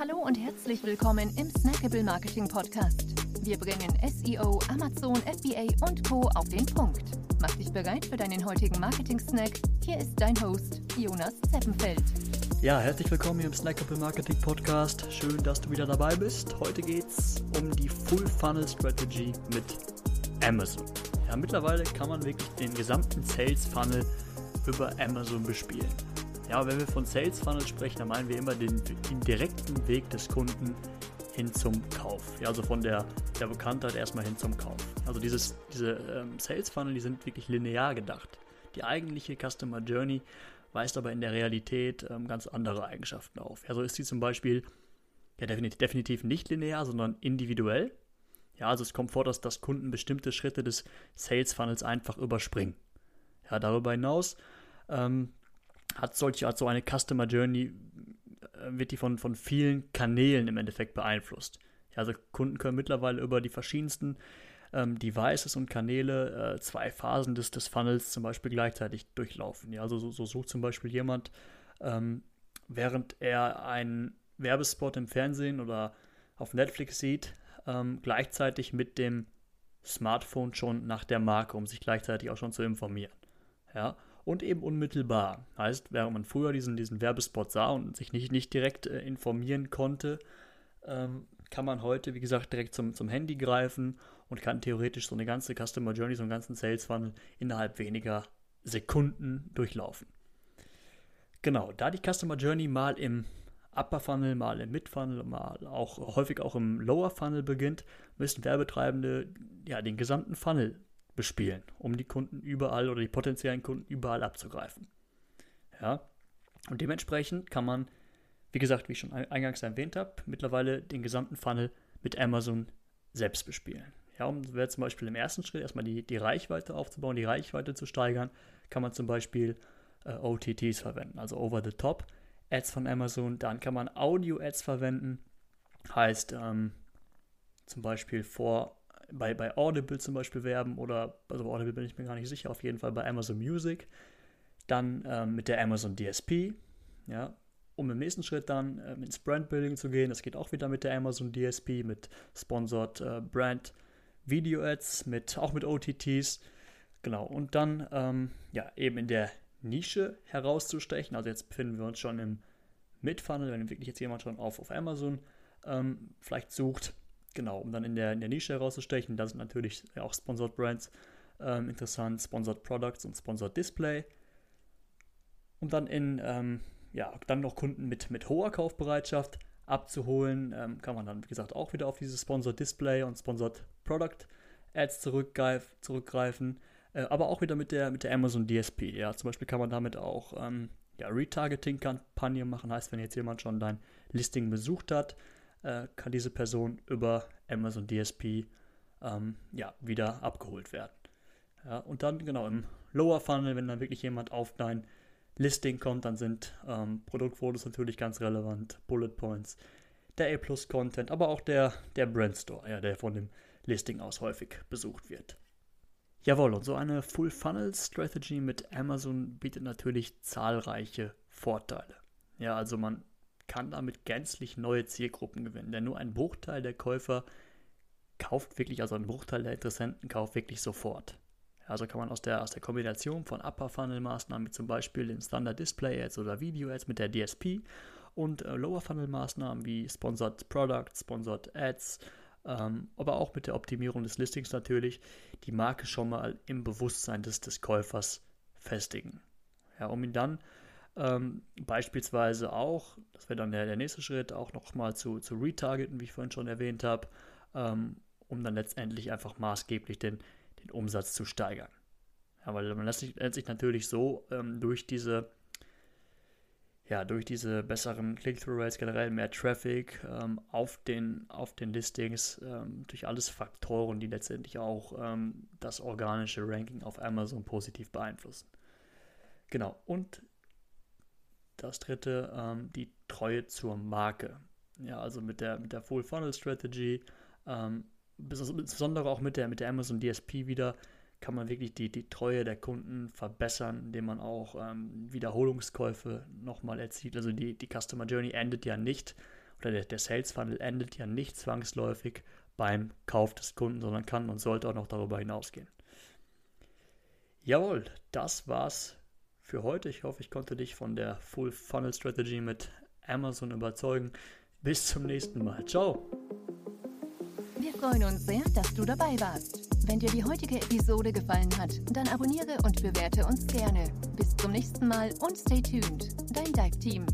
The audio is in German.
Hallo und herzlich willkommen im Snackable Marketing Podcast. Wir bringen SEO, Amazon, FBA und Co. auf den Punkt. Mach dich bereit für deinen heutigen Marketing-Snack. Hier ist dein Host, Jonas Zeppenfeld. Ja, herzlich willkommen hier im Snackable Marketing Podcast. Schön, dass du wieder dabei bist. Heute geht es um die Full Funnel Strategy mit Amazon. Ja, mittlerweile kann man wirklich den gesamten Sales Funnel über Amazon bespielen. Ja, wenn wir von Sales Funnel sprechen, dann meinen wir immer den, den direkten Weg des Kunden hin zum Kauf. Ja, also von der, der Bekanntheit erstmal hin zum Kauf. Also dieses, diese ähm, Sales Funnel, die sind wirklich linear gedacht. Die eigentliche Customer Journey weist aber in der Realität ähm, ganz andere Eigenschaften auf. Ja, so ist sie zum Beispiel ja, definitiv, definitiv nicht linear, sondern individuell. Ja, also es kommt vor, dass, dass Kunden bestimmte Schritte des Sales Funnels einfach überspringen. Ja, darüber hinaus ähm, hat solche, hat so eine Customer Journey, äh, wird die von, von vielen Kanälen im Endeffekt beeinflusst. Ja, also Kunden können mittlerweile über die verschiedensten ähm, Devices und Kanäle äh, zwei Phasen des, des Funnels zum Beispiel gleichzeitig durchlaufen. Ja, also so, so sucht zum Beispiel jemand, ähm, während er einen Werbespot im Fernsehen oder auf Netflix sieht, ähm, gleichzeitig mit dem Smartphone schon nach der Marke, um sich gleichzeitig auch schon zu informieren. Ja, und eben unmittelbar. Heißt, während man früher diesen, diesen Werbespot sah und sich nicht, nicht direkt äh, informieren konnte, ähm, kann man heute, wie gesagt, direkt zum, zum Handy greifen und kann theoretisch so eine ganze Customer Journey, so einen ganzen Sales Funnel innerhalb weniger Sekunden durchlaufen. Genau, da die Customer Journey mal im Upper Funnel, mal im Mid Funnel, mal auch häufig auch im Lower Funnel beginnt, müssen Werbetreibende ja den gesamten Funnel bespielen, um die Kunden überall oder die potenziellen Kunden überall abzugreifen. Ja, und dementsprechend kann man, wie gesagt, wie ich schon eingangs erwähnt habe, mittlerweile den gesamten Funnel mit Amazon selbst bespielen. Ja, um zum Beispiel im ersten Schritt erstmal die, die Reichweite aufzubauen, die Reichweite zu steigern, kann man zum Beispiel äh, OTTs verwenden, also Over-the-Top Ads von Amazon. Dann kann man Audio-Ads verwenden, heißt ähm, zum Beispiel vor bei, bei Audible zum Beispiel werben oder, also bei Audible bin ich mir gar nicht sicher, auf jeden Fall bei Amazon Music. Dann ähm, mit der Amazon DSP, ja, um im nächsten Schritt dann ähm, ins Brandbuilding zu gehen. Das geht auch wieder mit der Amazon DSP, mit Sponsored äh, Brand Video Ads, mit, auch mit OTTs. Genau, und dann ähm, ja, eben in der Nische herauszustechen. Also jetzt befinden wir uns schon im Mid-Funnel, wenn wirklich jetzt jemand schon auf, auf Amazon ähm, vielleicht sucht, genau, um dann in der, in der Nische herauszustechen. Da sind natürlich auch Sponsored Brands ähm, interessant, Sponsored Products und Sponsored Display. Um dann in, ähm, ja, dann noch Kunden mit, mit hoher Kaufbereitschaft abzuholen, ähm, kann man dann, wie gesagt, auch wieder auf dieses Sponsored Display und Sponsored Product Ads zurückgreif, zurückgreifen. Äh, aber auch wieder mit der, mit der Amazon DSP. Ja, zum Beispiel kann man damit auch ähm, ja, Retargeting-Kampagnen machen. Heißt, wenn jetzt jemand schon dein Listing besucht hat, äh, kann diese Person über Amazon DSP ähm, ja, wieder abgeholt werden. Ja, und dann genau im Lower Funnel, wenn dann wirklich jemand auf dein Listing kommt, dann sind ähm, Produktfotos natürlich ganz relevant, Bullet Points, der A-Plus-Content, aber auch der, der Brand Store, ja, der von dem Listing aus häufig besucht wird. Jawohl, und so eine Full-Funnel-Strategy mit Amazon bietet natürlich zahlreiche Vorteile. Ja, also man kann damit gänzlich neue Zielgruppen gewinnen. Denn nur ein Bruchteil der Käufer kauft wirklich, also ein Bruchteil der Interessenten kauft wirklich sofort. Also kann man aus der, aus der Kombination von Upper Funnel Maßnahmen, wie zum Beispiel den Standard Display Ads oder Video Ads mit der DSP und äh, Lower Funnel Maßnahmen wie Sponsored Products, Sponsored Ads, ähm, aber auch mit der Optimierung des Listings natürlich, die Marke schon mal im Bewusstsein des, des Käufers festigen. Ja, um ihn dann ähm, beispielsweise auch, das wäre dann der, der nächste Schritt, auch nochmal zu, zu retargeten, wie ich vorhin schon erwähnt habe, ähm, um dann letztendlich einfach maßgeblich den, den Umsatz zu steigern. Ja, weil man lässt sich, lässt sich natürlich so ähm, durch diese ja, durch diese besseren Click-Through-Rates, generell mehr Traffic ähm, auf, den, auf den Listings, ähm, durch alles Faktoren, die letztendlich auch ähm, das organische Ranking auf Amazon positiv beeinflussen. Genau, und das dritte, ähm, die Treue zur Marke. Ja, also mit der, mit der Full Funnel Strategy, ähm, insbesondere auch mit der, mit der Amazon DSP wieder, kann man wirklich die, die Treue der Kunden verbessern, indem man auch ähm, Wiederholungskäufe nochmal erzielt. Also die, die Customer Journey endet ja nicht oder der, der Sales Funnel endet ja nicht zwangsläufig beim Kauf des Kunden, sondern kann und sollte auch noch darüber hinausgehen. Jawohl, das war's für heute. Ich hoffe, ich konnte dich von der Full Funnel Strategy mit Amazon überzeugen. Bis zum nächsten Mal. Ciao. Wir freuen uns sehr, dass du dabei warst. Wenn dir die heutige Episode gefallen hat, dann abonniere und bewerte uns gerne. Bis zum nächsten Mal und stay tuned. Dein Dive Team.